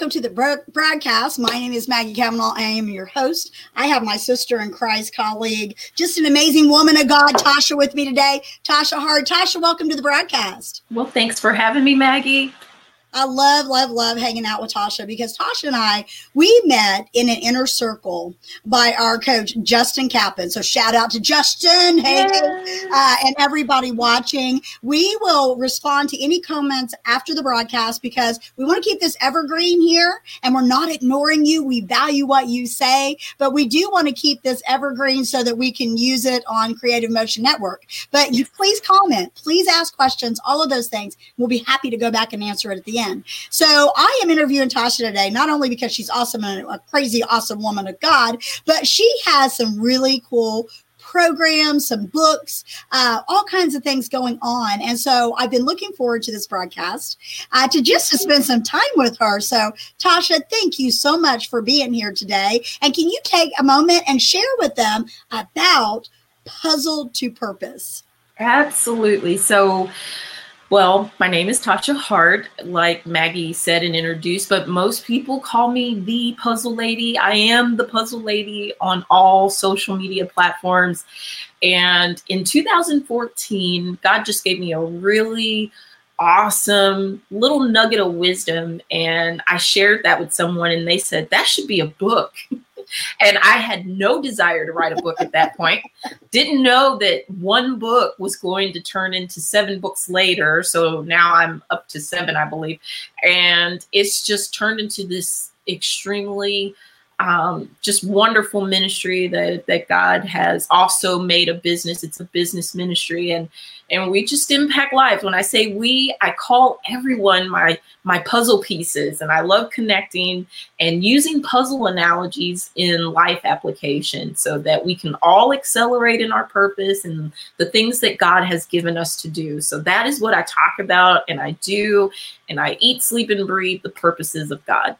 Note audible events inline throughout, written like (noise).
welcome to the broadcast. My name is Maggie Kavanaugh. I am your host. I have my sister and Christ colleague, just an amazing woman of God, Tasha, with me today. Tasha Hart. Tasha, welcome to the broadcast. Well, thanks for having me, Maggie. I love, love, love hanging out with Tasha because Tasha and I, we met in an inner circle by our coach, Justin Kappen. So shout out to Justin, hey, uh, and everybody watching. We will respond to any comments after the broadcast because we want to keep this evergreen here and we're not ignoring you. We value what you say, but we do want to keep this evergreen so that we can use it on Creative Motion Network. But you please comment, please ask questions, all of those things. We'll be happy to go back and answer it at the end again. So I am interviewing Tasha today, not only because she's awesome and a crazy, awesome woman of God, but she has some really cool programs, some books, uh, all kinds of things going on. And so I've been looking forward to this broadcast uh, to just to spend some time with her. So Tasha, thank you so much for being here today. And can you take a moment and share with them about Puzzle to Purpose? Absolutely. So well, my name is Tasha Hart, like Maggie said and introduced, but most people call me the puzzle lady. I am the puzzle lady on all social media platforms. And in 2014, God just gave me a really awesome little nugget of wisdom. And I shared that with someone, and they said, that should be a book. (laughs) and I had no desire to write a book at that point. Didn't know that one book was going to turn into seven books later. So now I'm up to seven, I believe. And it's just turned into this extremely um, just wonderful ministry that that God has also made a business. It's a business ministry, and and we just impact lives. When I say we, I call everyone my my puzzle pieces, and I love connecting and using puzzle analogies in life application so that we can all accelerate in our purpose and the things that God has given us to do. So that is what I talk about, and I do, and I eat, sleep, and breathe the purposes of God.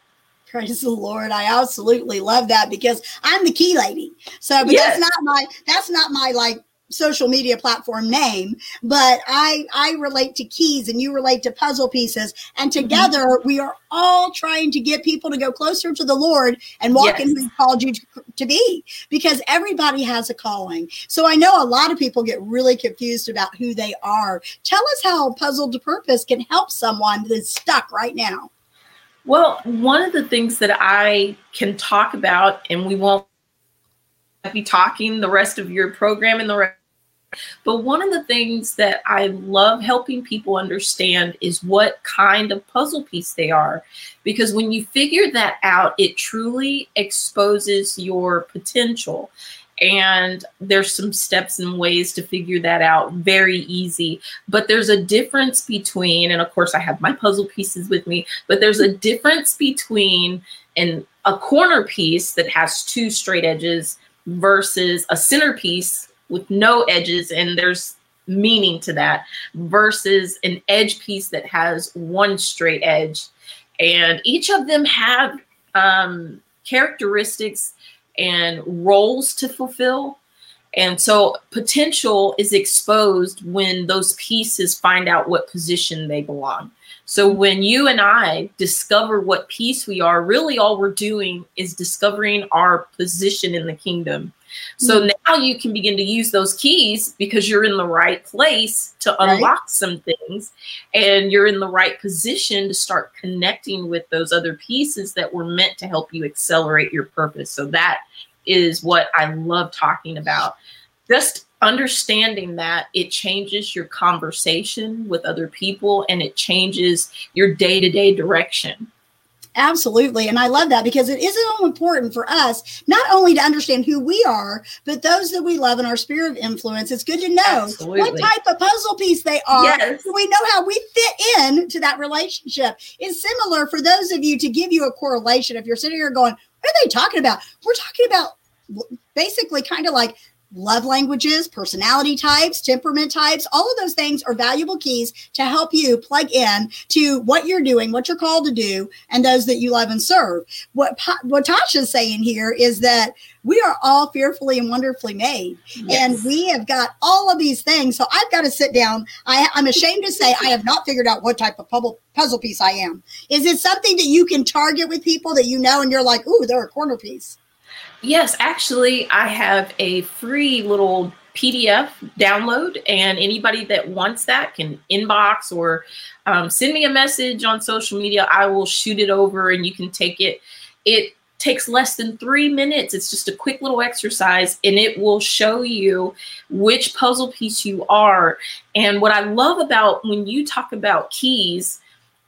Praise the Lord. I absolutely love that because I'm the key lady. So, but yes. that's not my, that's not my like social media platform name, but I, I relate to keys and you relate to puzzle pieces. And mm-hmm. together mm-hmm. we are all trying to get people to go closer to the Lord and walk yes. in who called you to, to be because everybody has a calling. So I know a lot of people get really confused about who they are. Tell us how Puzzled to Purpose can help someone that's stuck right now. Well, one of the things that I can talk about, and we won't be talking the rest of your program and the rest, but one of the things that I love helping people understand is what kind of puzzle piece they are. Because when you figure that out, it truly exposes your potential and there's some steps and ways to figure that out. Very easy. But there's a difference between and of course i have my puzzle pieces with me but there's a difference between an a corner piece that has two straight edges versus a centerpiece with no edges and there's meaning to that versus an edge piece that has one straight edge. And each of them have um, characteristics and roles to fulfill. And so potential is exposed when those pieces find out what position they belong. So when you and I discover what piece we are, really all we're doing is discovering our position in the kingdom. So mm-hmm. now you can begin to use those keys because you're in the right place to unlock right. some things and you're in the right position to start connecting with those other pieces that were meant to help you accelerate your purpose. So that is what I love talking about. Just understanding that it changes your conversation with other people and it changes your day to day direction. Absolutely. And I love that because it is so important for us not only to understand who we are, but those that we love in our sphere of influence. It's good to know Absolutely. what type of puzzle piece they are. Yes. So we know how we fit in to that relationship. It's similar for those of you to give you a correlation. If you're sitting here going, what are they talking about? We're talking about basically kind of like love languages, personality types, temperament types, all of those things are valuable keys to help you plug in to what you're doing, what you're called to do, and those that you love and serve. What what Tasha's saying here is that we are all fearfully and wonderfully made, yes. and we have got all of these things. So I've got to sit down. I, I'm ashamed to say I have not figured out what type of puzzle piece I am. Is it something that you can target with people that you know, and you're like, "Ooh, they're a corner piece." Yes, actually, I have a free little PDF download, and anybody that wants that can inbox or um, send me a message on social media. I will shoot it over, and you can take it. It takes less than three minutes. It's just a quick little exercise, and it will show you which puzzle piece you are. And what I love about when you talk about keys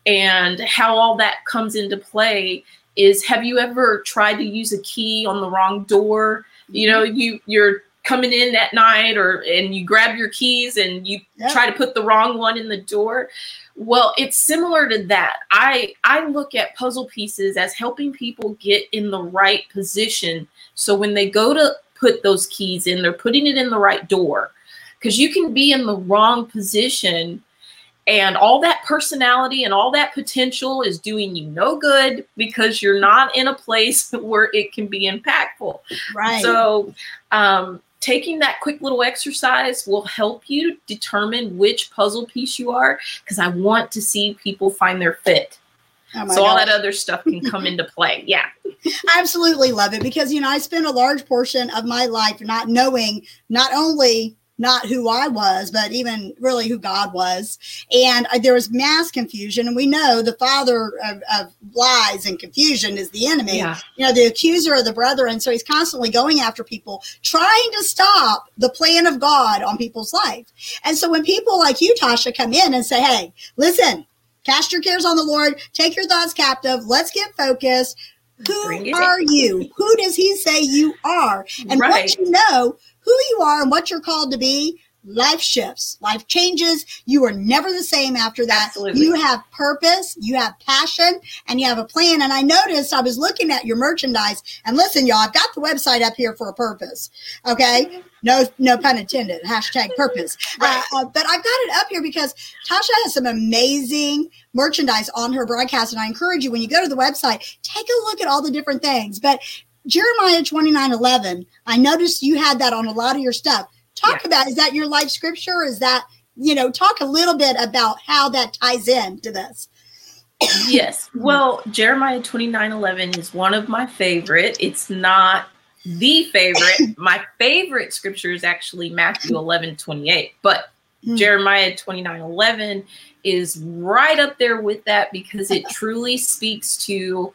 and how all that comes into play is have you ever tried to use a key on the wrong door? You know, mm-hmm. you you're coming in at night or and you grab your keys and you try to put the wrong one in the door. Well, it's similar to that. I I look at puzzle pieces as helping people get in the right position. So when they go to put those keys in, they're putting it in the right door. Because you can be in the wrong position and all that personality and all that potential is doing you no good because you're not in a place (laughs) where it can be impactful. Right. So, um, taking that quick little exercise will help you determine which puzzle piece you are because I want to see people find their fit. Oh so all that other stuff can come into (laughs) play. Yeah. I absolutely love it because you know I spent a large portion of my life not knowing not only not who I was, but even really who God was. And uh, there was mass confusion. And we know the father of, of lies and confusion is the enemy, yeah. you know, the accuser of the brethren. So he's constantly going after people, trying to stop the plan of God on people's life. And so when people like you, Tasha, come in and say, hey, listen, cast your cares on the Lord, take your thoughts captive, let's get focused. Who are you? Who does he say you are? And right. what you know who you are and what you're called to be, life shifts, life changes. You are never the same after that. Absolutely. You have purpose, you have passion, and you have a plan. And I noticed I was looking at your merchandise and listen, y'all, I've got the website up here for a purpose. Okay. No, no pun intended. Hashtag purpose. (laughs) Right. Uh, uh, but I've got it up here because Tasha has some amazing merchandise on her broadcast. And I encourage you when you go to the website, take a look at all the different things. But Jeremiah 29 11, I noticed you had that on a lot of your stuff. Talk yeah. about is that your life scripture? Is that, you know, talk a little bit about how that ties in to this. yes. (laughs) Well, Jeremiah 29 11 is one of my favorite. It's not the favorite. (laughs) my favorite scripture is actually Matthew 11 28, but mm. Jeremiah 29 11 is right up there with that because it (laughs) truly speaks to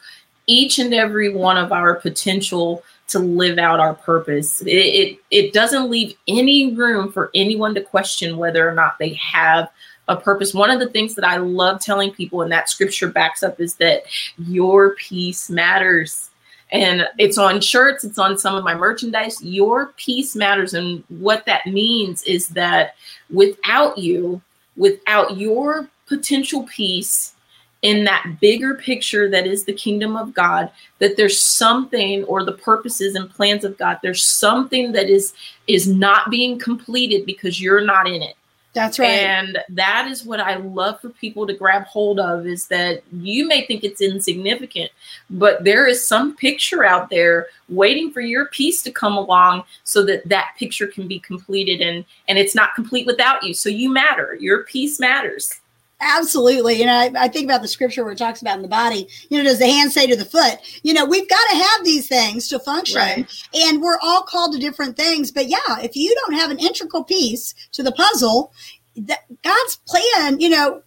each and every one of our potential to live out our purpose. It, it, it doesn't leave any room for anyone to question whether or not they have a purpose. One of the things that I love telling people, and that scripture backs up, is that your peace matters. And it's on shirts, it's on some of my merchandise. Your peace matters. And what that means is that without you, without your potential piece, in that bigger picture that is the kingdom of God that there's something or the purposes and plans of God there's something that is is not being completed because you're not in it. That's right. And that is what I love for people to grab hold of is that you may think it's insignificant but there is some picture out there waiting for your piece to come along so that that picture can be completed and and it's not complete without you. So you matter. Your piece matters Absolutely. You know, I, I, think about the scripture where it talks about in the body, you know, does the hand say to the foot, you know, we've got to have these things to function. Right. And we're all called to different things. But yeah, if you don't have an integral piece to the puzzle, that God's plan, you know,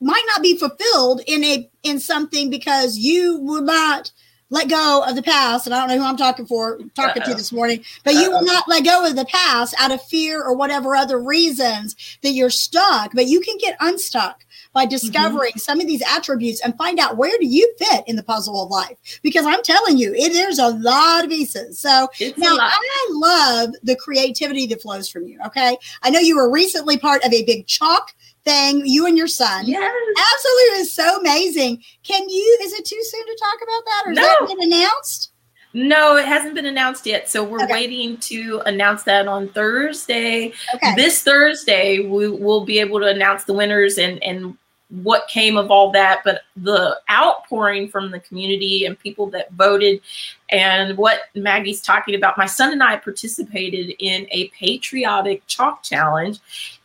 might not be fulfilled in a in something because you would not let go of the past. And I don't know who I'm talking for, talking Uh-oh. to this morning, but you will not let go of the past out of fear or whatever other reasons that you're stuck. But you can get unstuck by mm-hmm. discovering mm-hmm. some of these attributes and find out where do you fit in the puzzle of life. Because I'm telling you, it, there's a lot of pieces. So it's now I love the creativity that flows from you. Okay. I know you were recently part of a big chalk thing, you and your son. Yes. Absolutely. It's so amazing. Can you, is it too soon to talk about that or no. is that been announced? No, it hasn't been announced yet. So we're Okay. waiting to announce that on Thursday. Okay. This Thursday, we will be able to announce the winners and and what came of all that. But the outpouring from the community and people that voted, and what Maggie's talking about. My son and I participated in a patriotic chalk challenge,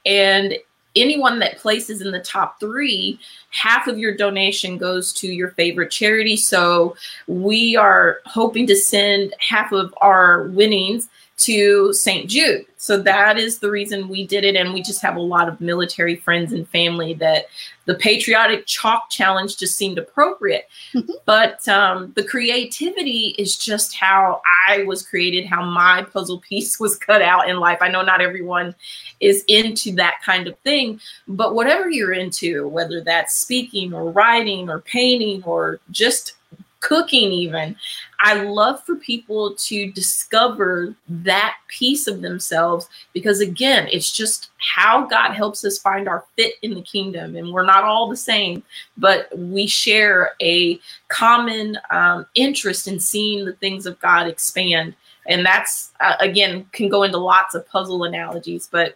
and anyone that places in the top three, half of your donation goes to your favorite charity. So we are hoping to send half of our winnings to St. Jude. So that is the reason we did it. And we just have a lot of military friends and family that the patriotic chalk challenge just seemed appropriate. Mhm. But um, the creativity is just how I was created, how my puzzle (laughs) piece was cut out in life. I know not everyone is into that kind of thing, but whatever you're into, whether that's speaking or writing or painting or just cooking, even, I love for people to discover that piece of themselves because, again, it's just how God helps us find our fit in the kingdom. And we're not all the same, but we share a common um, interest in seeing the things of God expand. And that's, uh, again, can go into lots of puzzle analogies, but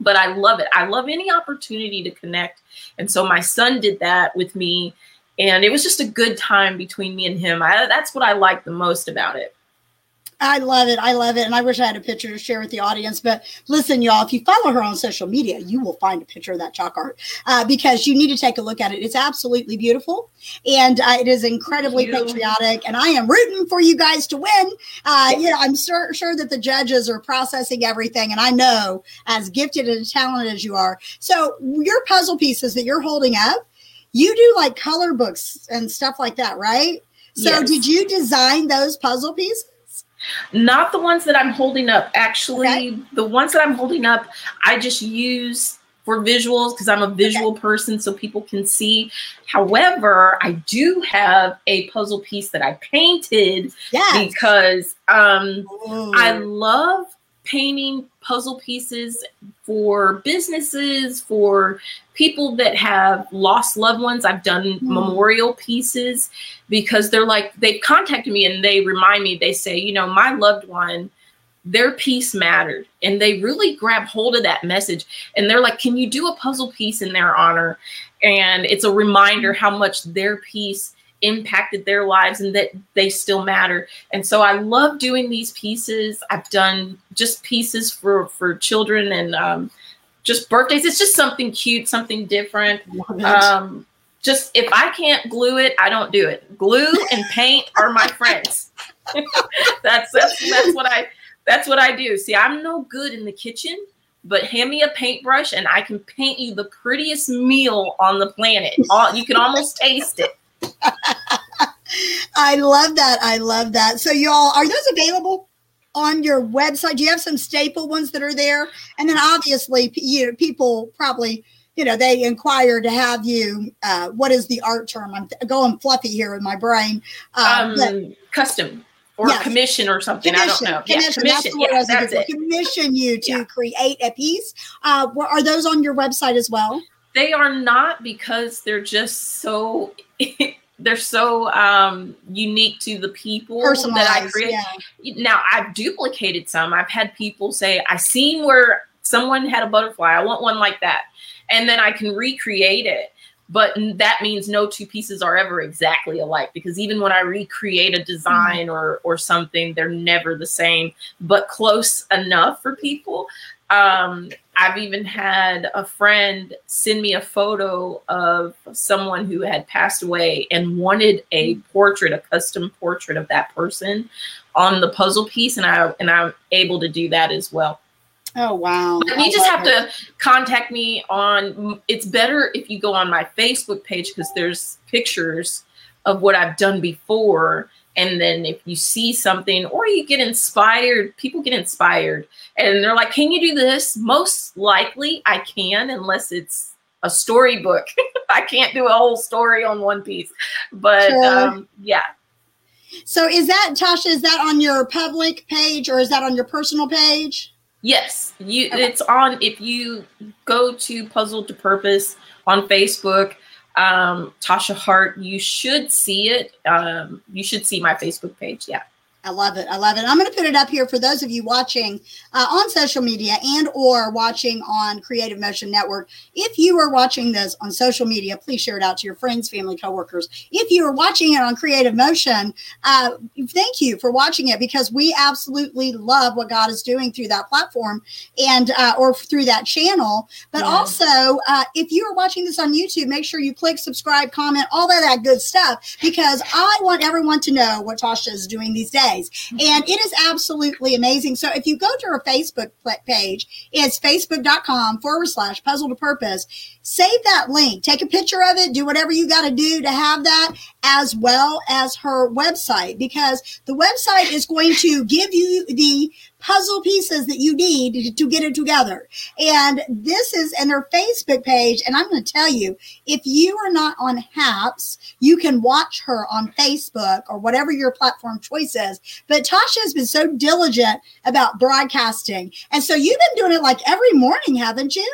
but I love it. I love any opportunity to connect. And so my son did that with me and it was just a good time between me and him. I, that's what I like the most about it. I love it. I love it. And I wish I had a picture to share with the audience. But listen, y'all, if you follow her on social media, you will find a picture of that chalk art uh, because you need to take a look at it. It's absolutely beautiful and uh, it is incredibly patriotic. And I am rooting for you guys to win. Uh, you know, I'm sure, sure that the judges are processing everything. And I know as gifted and talented as you are. So, your puzzle pieces that you're holding up, you do like color books and stuff like that, right? So, Yes. did you design those puzzle pieces? Not the ones that I'm holding up. Actually, Okay. the ones that I'm holding up, I just use for visuals because I'm a visual person so people can see. However, I do have a puzzle piece that I painted Yes. because um, I love painting puzzle pieces for businesses, for people that have lost loved ones. I've done Hmm. memorial pieces because they're like, they've contacted me and they remind me, they say, you know, my loved one, their piece mattered. And they really grab hold of that message. And they're like, can you do a puzzle piece in their honor? And it's a reminder how much their piece impacted their lives and that they still matter. And so I love doing these pieces. I've done just pieces for for children and um, just birthdays. It's just something cute, something different. Um, just if I can't glue it, I don't do it. Glue and paint are my friends. (laughs) that's that's that's what I that's what I do. See, I'm no good in the kitchen, but hand me a paintbrush and I can paint you the prettiest meal on the planet. All, you can almost taste it. (laughs) I love that. I love that. So, y'all, are those available on your website? Do you have some staple ones that are there? And then, obviously, you people probably, you know, they inquire to have you. Uh, what is the art term? I'm going fluffy here in my brain. Uh, Um, but custom or Yes. commission or something. commission, I don't know. commission. Yeah, commission. I Yeah, that's it. Commission you to Yeah. create a piece. Uh, are those on your website as well? They are not because they're just so (laughs) they're so um unique to the people that I create. Yeah. Now I've duplicated some. I've had people say, I seen where someone had a butterfly. I want one like that. And then I can recreate it. But that means no two pieces are ever exactly alike because even when I recreate a design or or something, they're never the same, but close enough for people. Um, I've even had a friend send me a photo of someone who had passed away and wanted a portrait, a custom portrait of that person on the puzzle piece, and I and I'm able to do that as well. Oh wow! But you just have to contact me on. It's better if you go on my Facebook page because there's pictures of what I've done before. And then if you see something or you get inspired, people get inspired and they're like, Can you do this? Most likely I can, unless it's a storybook. (laughs) I can't do a whole story on one piece. But Sure. um, yeah, So is that Tasha? Is that on your public page or is that on your personal page? Yes, you. Okay. It's on. If you go to Puzzle to Purpose on Facebook, um, Tasha Hart, you should see it. Um, you should see my Facebook page. Yeah. I love it. I love it. I'm going to put it up here for those of you watching uh, on social media and or watching on Creative Motion Network. If you are watching this on social media, please share it out to your friends, family, coworkers. If you are watching it on Creative Motion, uh, thank you for watching it because we absolutely love what God is doing through that platform and uh, or through that channel. But yeah. also, uh, if you are watching this on YouTube, make sure you click subscribe, comment, all of that good stuff because I want everyone to know what Tasha is doing these days And it is absolutely amazing. So if you go to her Facebook page, it's facebook.com forward slash puzzle to purpose. Save that link, take a picture of it, do whatever you got to do to have that, as well as her website, because the website is going to give you the puzzle pieces that you need to get it together. And this is in her Facebook page. And I'm going to tell you, if you are not on HAPS, you can watch her on Facebook or whatever your platform choice is. But Tasha has been so diligent about broadcasting. And so you've been doing it like every morning, haven't you?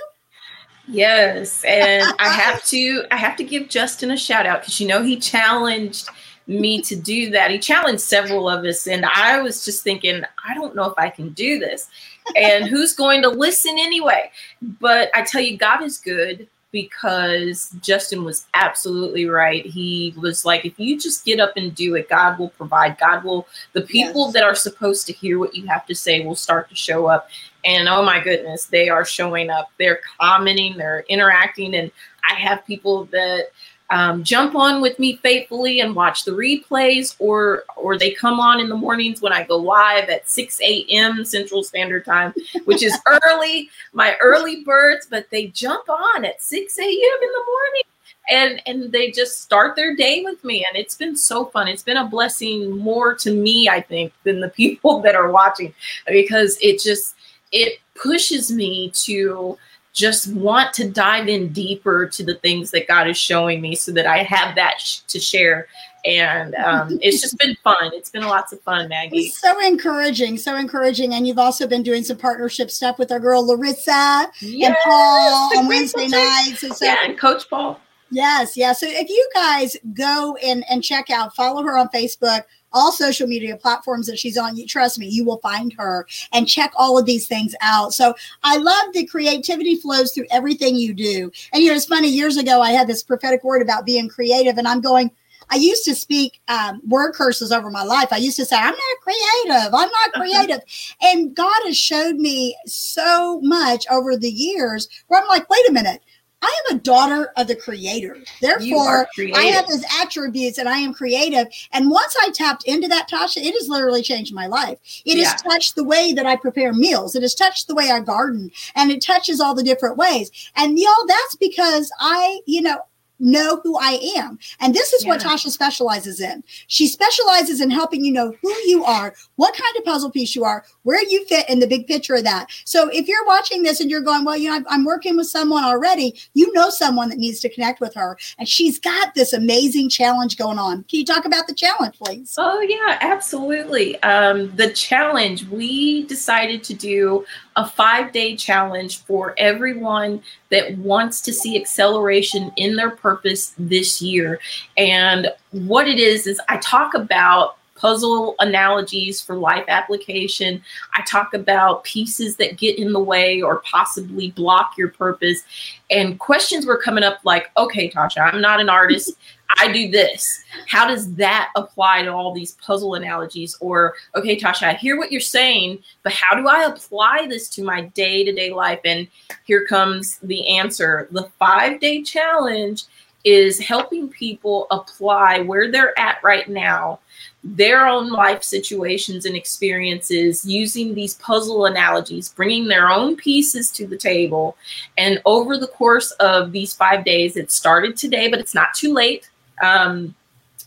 Yes, and I (laughs) have to I have to give Justin a shout out because you know he challenged me to do that. He challenged several of us, and I was just thinking, I don't know if I can do this. And (laughs) who's going to listen anyway? But I tell you, God is good because Justin was absolutely right. He was like, if you just get up and do it, God will provide. God will, the people yes. that are supposed to hear what you have to say will start to show up. And oh my goodness, they are showing up. They're commenting, they're interacting. And I have people that, um, jump on with me faithfully and watch the replays or or they come on in the mornings when i go live at 6 a.m central standard time which is (laughs) early my early birds but they jump on at 6 a.m in the morning and and they just start their day with me and it's been so fun it's been a blessing more to me i think than the (laughs) people that are watching because it just it pushes me to just want to dive in deeper to the things that God is showing me so that I have that sh- to share. And um, (laughs) it's just been fun. It's been lots of fun, Maggie. It's so encouraging, so encouraging. And you've also been doing some partnership stuff with our girl Larissa yes, and Paul on Wednesday nights. And so, yeah, and Coach Paul. Yes, yes. So if you guys go and, and check out, follow her on Facebook, all social media platforms that she's on. You trust me, you will find her and check all of these things out. So I love the creativity flows through everything you do. And you know, it's funny. Years ago, I had this prophetic word about being creative, and I'm going. I used to speak um, word curses over my life. I used to say, I'm not creative. I'm not creative. and God has showed me so much over the years where I'm like, wait a minute. I am a daughter of the creator. Therefore, I have his attributes and I am creative. And once I tapped into that, Tasha, it has literally changed my life. It yeah. has touched the way that I prepare meals. It has touched the way I garden and it touches all the different ways. And y'all, that's because I, you know, know who I am. And this is yeah. what Tasha specializes in. She specializes in helping you know who you are, what kind of puzzle piece you are, where you fit in the big picture of that. So if you're watching this and you're going, well, you know, I'm working with someone already, you know someone that needs to connect with her. And she's got this amazing challenge going on. Can you talk about the challenge, please? Oh, yeah, absolutely. Um, the challenge, we decided to do a five day challenge for everyone that wants to see acceleration in their purpose this year. And what it is, is I talk about puzzle analogies for life application. I talk about pieces that get in the way or possibly block your purpose. And questions were coming up like, okay, Tasha, I'm not an artist. (laughs) I do this. How does that apply to all these puzzle analogies? Or, okay, Tasha, I hear what you're saying, but how do I apply this to my day to day life? And here comes the answer the five day challenge is helping people apply where they're at right now their own life situations and experiences using these puzzle analogies, bringing their own pieces to the table. And over the course of these five days, it started today, but it's not too late. Um,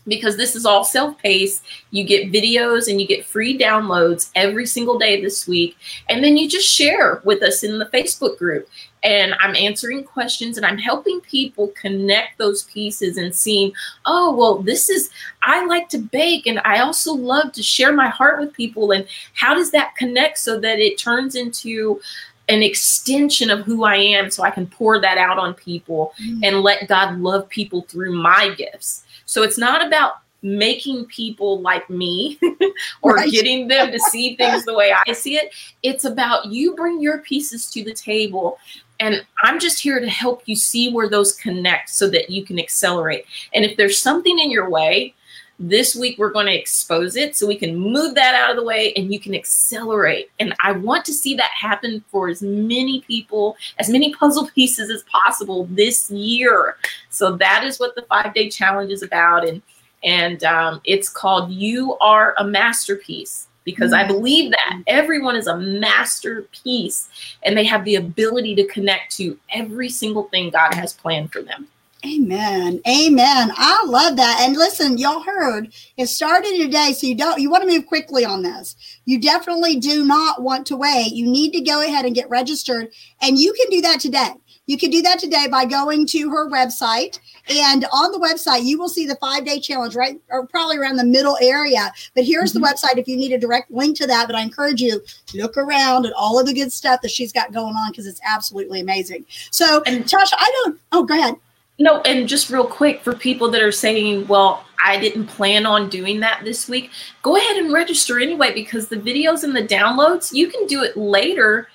because this is all self-paced. You get videos and you get free downloads every single day this week. And then you just share with us in the Facebook group. And I'm answering questions and I'm helping people connect those pieces and seeing, oh, well, this is, I like to bake and I also love to share my heart with people. And how does that connect so that it turns into an extension of who I am so I can pour that out on people mm-hmm. and let God love people through my gifts. So it's not about making people like me (laughs) or Right. getting them to (laughs) see things the way I see it. It's about you bring your pieces to the table and I'm just here to help you see where those connect so that you can accelerate. And if there's something in your way, this week we're going to expose it so we can move that out of the way and you can accelerate. And I want to see that happen for as many people, as many puzzle (laughs) pieces as possible this year. So that is what the five day challenge is about. And and um, it's called You Are a Masterpiece because I believe that everyone is a masterpiece and they have the ability to connect to every single thing God has planned for them. Amen. Amen. I love that. And listen, y'all heard it started today, so you don't you want to move quickly on this. You definitely do not want to wait. You need to go ahead and get registered, and you can do that today. You can do that today by going to her website. And on the website, you will see the five day challenge, right? Or probably around the middle area. But here's the mm-hmm. website if you need a direct link to that. But I encourage you, look around at all of the good stuff that she's got going on because it's absolutely amazing. So, And- Tasha, I don't, oh, go ahead. No, and just real quick for people that are saying, well, I didn't plan on doing that this week, go ahead and register anyway because the videos and the downloads, you can do it later.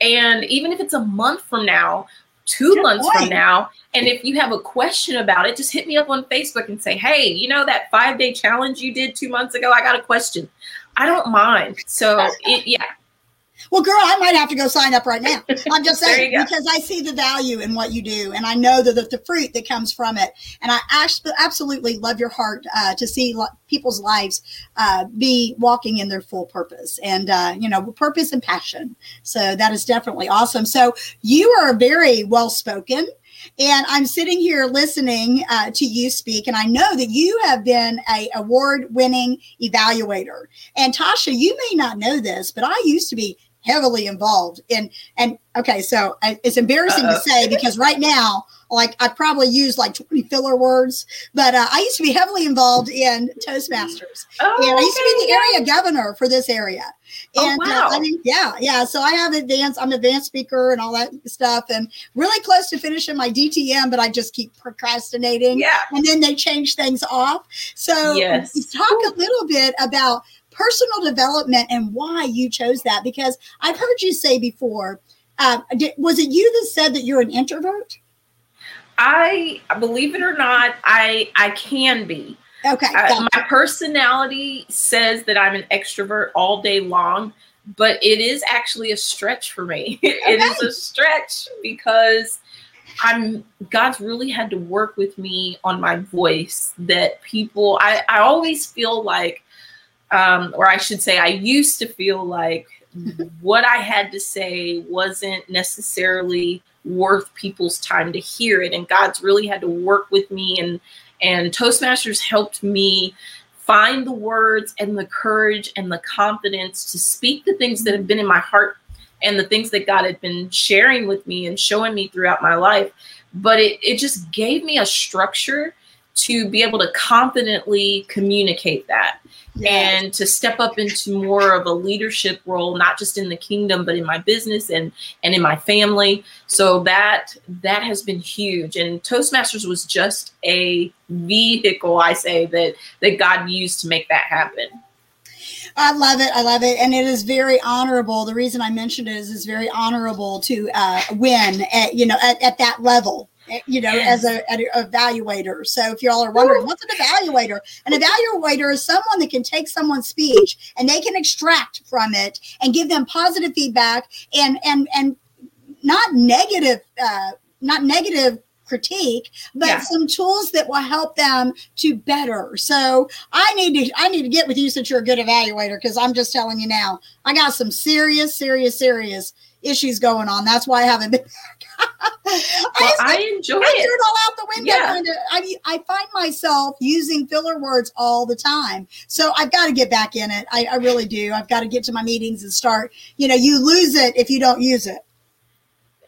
And even if it's a month from now, two Good months from now, and if you have a question about it, just hit me up on Facebook and say, hey, you know that five day challenge you did two months ago? I got a question. I don't mind. So, it, yeah, Well, girl, I might have to go sign up right now. (laughs) I'm just saying because I see the value in what you do, and I know that the, the fruit that comes from it. And I absolutely love your heart uh, to see lo- people's lives uh, be walking in their full purpose, and uh, you know, purpose and passion. So that is definitely awesome. So you are very well spoken. And I'm sitting here listening uh, to you speak, and I know that you have been a award-winning evaluator. And Tasha, you may not know this, but I used to be heavily involved in and okay so it's embarrassing Uh-oh. to say because right now like i probably use like 20 filler words but uh, i used to be heavily involved in toastmasters Oh, and i used to be the okay, area governor for this area Oh, and wow. uh, I mean, yeah yeah so i have advanced i'm an advanced speaker and all that stuff and really close to finishing my dtm but i just keep procrastinating Yeah. and then they change things off. So Yes. talk a little bit about personal development and why you chose that because I've heard you say before. Uh, did, was it you that said that you're an introvert? I believe it or not, I I can be. Okay, Uh, my personality says that I'm an extrovert all day long, but it is actually a stretch for me. (laughs) it is a stretch because I'm God's really had to work with me on my voice that people I, I always feel like um, or I should say I used to feel like what I had to say wasn't necessarily worth people's time to hear it. And God's really had to work with me. And and Toastmasters helped me find the words and the courage and the confidence to speak the things that have been in my heart and the things that God had been sharing with me and showing me throughout my life. But it, it just gave me a structure to be able to confidently communicate that Yes. and to step up into more of a leadership role not just in the kingdom but in my business and and in my family so that that has been huge and toastmasters was just a vehicle i say that that god used to make that happen I love it. I love it. And it is very honorable. The reason I mentioned it is it's very honorable to uh, win at, you know, at, at that level. Eh, You know, as a, an evaluator. So, if y'all are wondering, what's an evaluator? An evaluator is someone that can take someone's speech and they can extract from it and give them positive feedback and and and not negative, uh, not negative critique, but Yeah. some tools that will help them to better. So I need to I need to get with you since you're a good evaluator because I'm just telling you now, I got some serious, serious, serious issues going on. That's why I haven't been. (laughs) I, well i enjoy I it it all out the window. Yeah. And I, I find myself using filler words all the time. So I've got to get back in it. I, I really do. I've got to get to my meetings and start. You know, you lose it if you don't use it.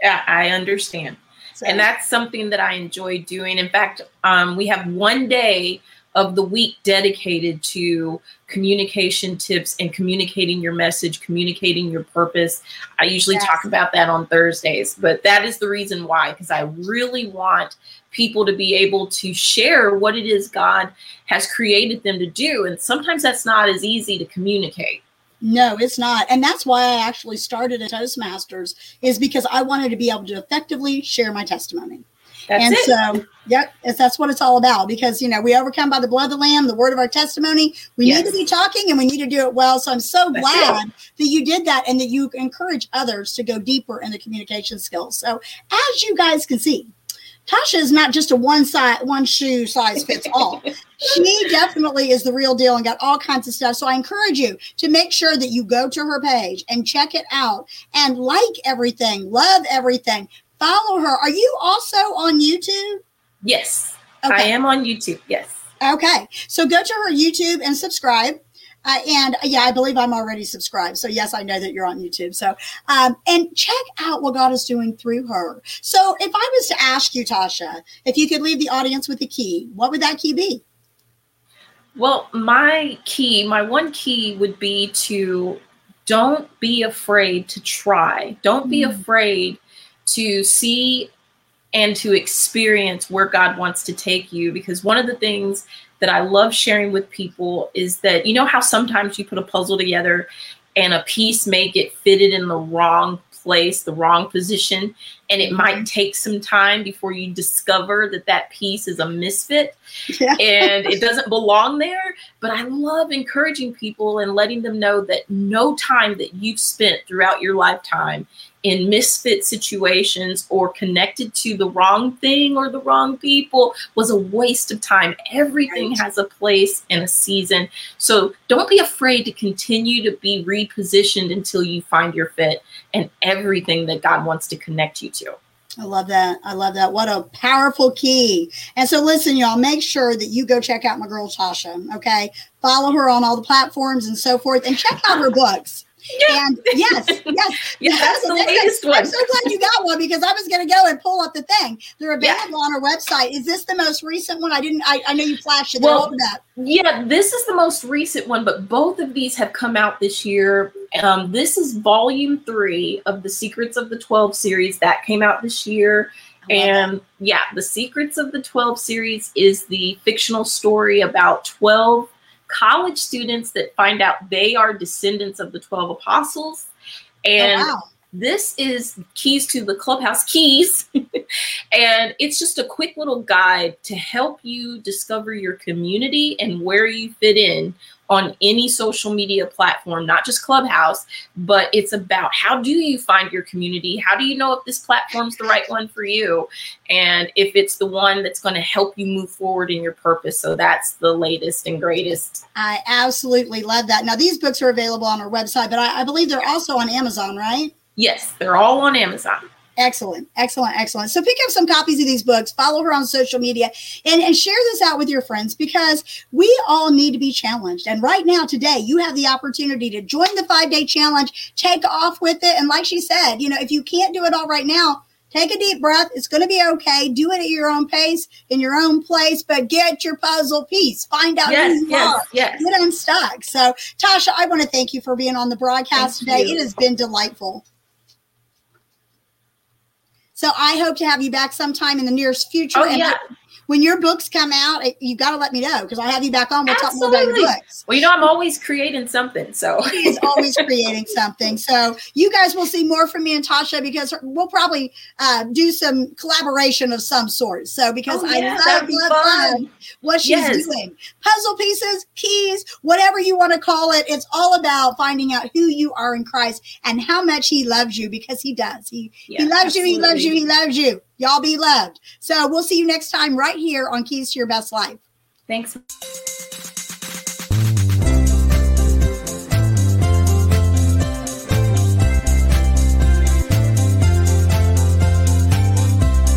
yeah i understand So, and that's something that I enjoy doing. In fact, um, we have one day of the week dedicated to communication tips and communicating your message, communicating your purpose. I usually yes. talk about that on Thursdays, but that is the reason why, because I really want people to be able to share what it is God has created them to do. And sometimes that's not as easy to communicate. No, it's not. And that's why I actually started a Toastmasters is because I wanted to be able to effectively share my testimony. That's and it. so, yep, that's what it's all about. Because you know we overcome by the blood of the lamb, the word of our testimony. We yes. need to be talking, and we need to do it well. So I'm so that's glad it. that you did that, and that you encourage others to go deeper in the communication skills. So as you guys can see, Tasha is not just a one size one shoe size fits all. (laughs) she definitely is the real deal and got all kinds of stuff. So I encourage you to make sure that you go to her page and check it out and like everything, love everything, follow her. Are you also on YouTube? Yes, okay. I am on YouTube. Yes. Okay, so go to her YouTube and subscribe. Uh, and uh, yeah, I believe I'm already subscribed. So yes, I know that you're on YouTube. So um, and check out what God is doing through her. So if I was to ask you, Tasha, if you could leave the audience with a key, what would that key be? Well, my key, my one key would be to don't be afraid to try. Don't be mm-hmm. afraid to see and to experience where God wants to take you. Because one of the things that I love sharing with people is that you know how sometimes you put a puzzle together and a piece may get fitted in the wrong place, the wrong position, and it might mm-hmm. take some time before you discover that that piece is a misfit yeah. and it (laughs) doesn't belong there. But I love encouraging people and letting them know that no time that you've spent throughout your lifetime in misfit situations or connected to the wrong thing or the wrong people was a waste of time. Everything right. has a place and a season. So don't be afraid to continue to be repositioned until you find your fit and everything that God wants to connect you to. I love that. I love that. What a powerful key. And so, listen, y'all, make sure that you go check out my girl Tasha. Okay. Follow her on all the platforms and so forth and check out her books. Yeah. And yes, yes, (laughs) yeah, that's the latest one. I'm so glad you got one because I was going to go and pull up the thing. They're available yeah. on our website. Is this the most recent one? I didn't. I, I know you flashed it. Well, yeah, this is the most recent one, but both of these have come out this year. Um, this is volume three of the Secrets of the Twelve series that came out this year. And that. yeah, the Secrets of the 12 series is the fictional story about 12 college students that find out they are descendants of the 12 apostles. And oh, wow. This is Keys to the Clubhouse Keys. (laughs) and it's just a quick little guide to help you discover your community and where you fit in on any social media platform, not just Clubhouse, but it's about how do you find your community? How do you know if this platform's the right one for you? And if it's the one that's going to help you move forward in your purpose. So that's the latest and greatest. I absolutely love that. Now, these books are available on our website, but I, I believe they're also on Amazon, right? Yes, they're all on Amazon. Excellent, excellent, excellent. So pick up some copies of these books, follow her on social media, and, and share this out with your friends because we all need to be challenged. And right now, today, you have the opportunity to join the five day challenge, take off with it. And like she said, you know, if you can't do it all right now, take a deep breath. It's going to be okay. Do it at your own pace, in your own place, but get your puzzle piece. Find out yes, who you yes, are. Yes. Get unstuck. So, Tasha, I want to thank you for being on the broadcast thank today. You. It has been delightful. So I hope to have you back sometime in the nearest future. Oh, yeah when your books come out, you got to let me know because I have you back on. We'll Absolutely. talk more about your books. Well, you know, I'm always creating something. So (laughs) he's always creating something. So you guys will see more from me and Tasha because we'll probably uh, do some collaboration of some sort. So because oh, yeah, I love, love, love what she's yes. doing, puzzle pieces, keys, whatever you want to call it. It's all about finding out who you are in Christ and how much He loves you because He does. He yeah, He loves absolutely. you. He loves you. He loves you. Y'all be loved. So we'll see you next time right here on Keys to Your Best Life. Thanks.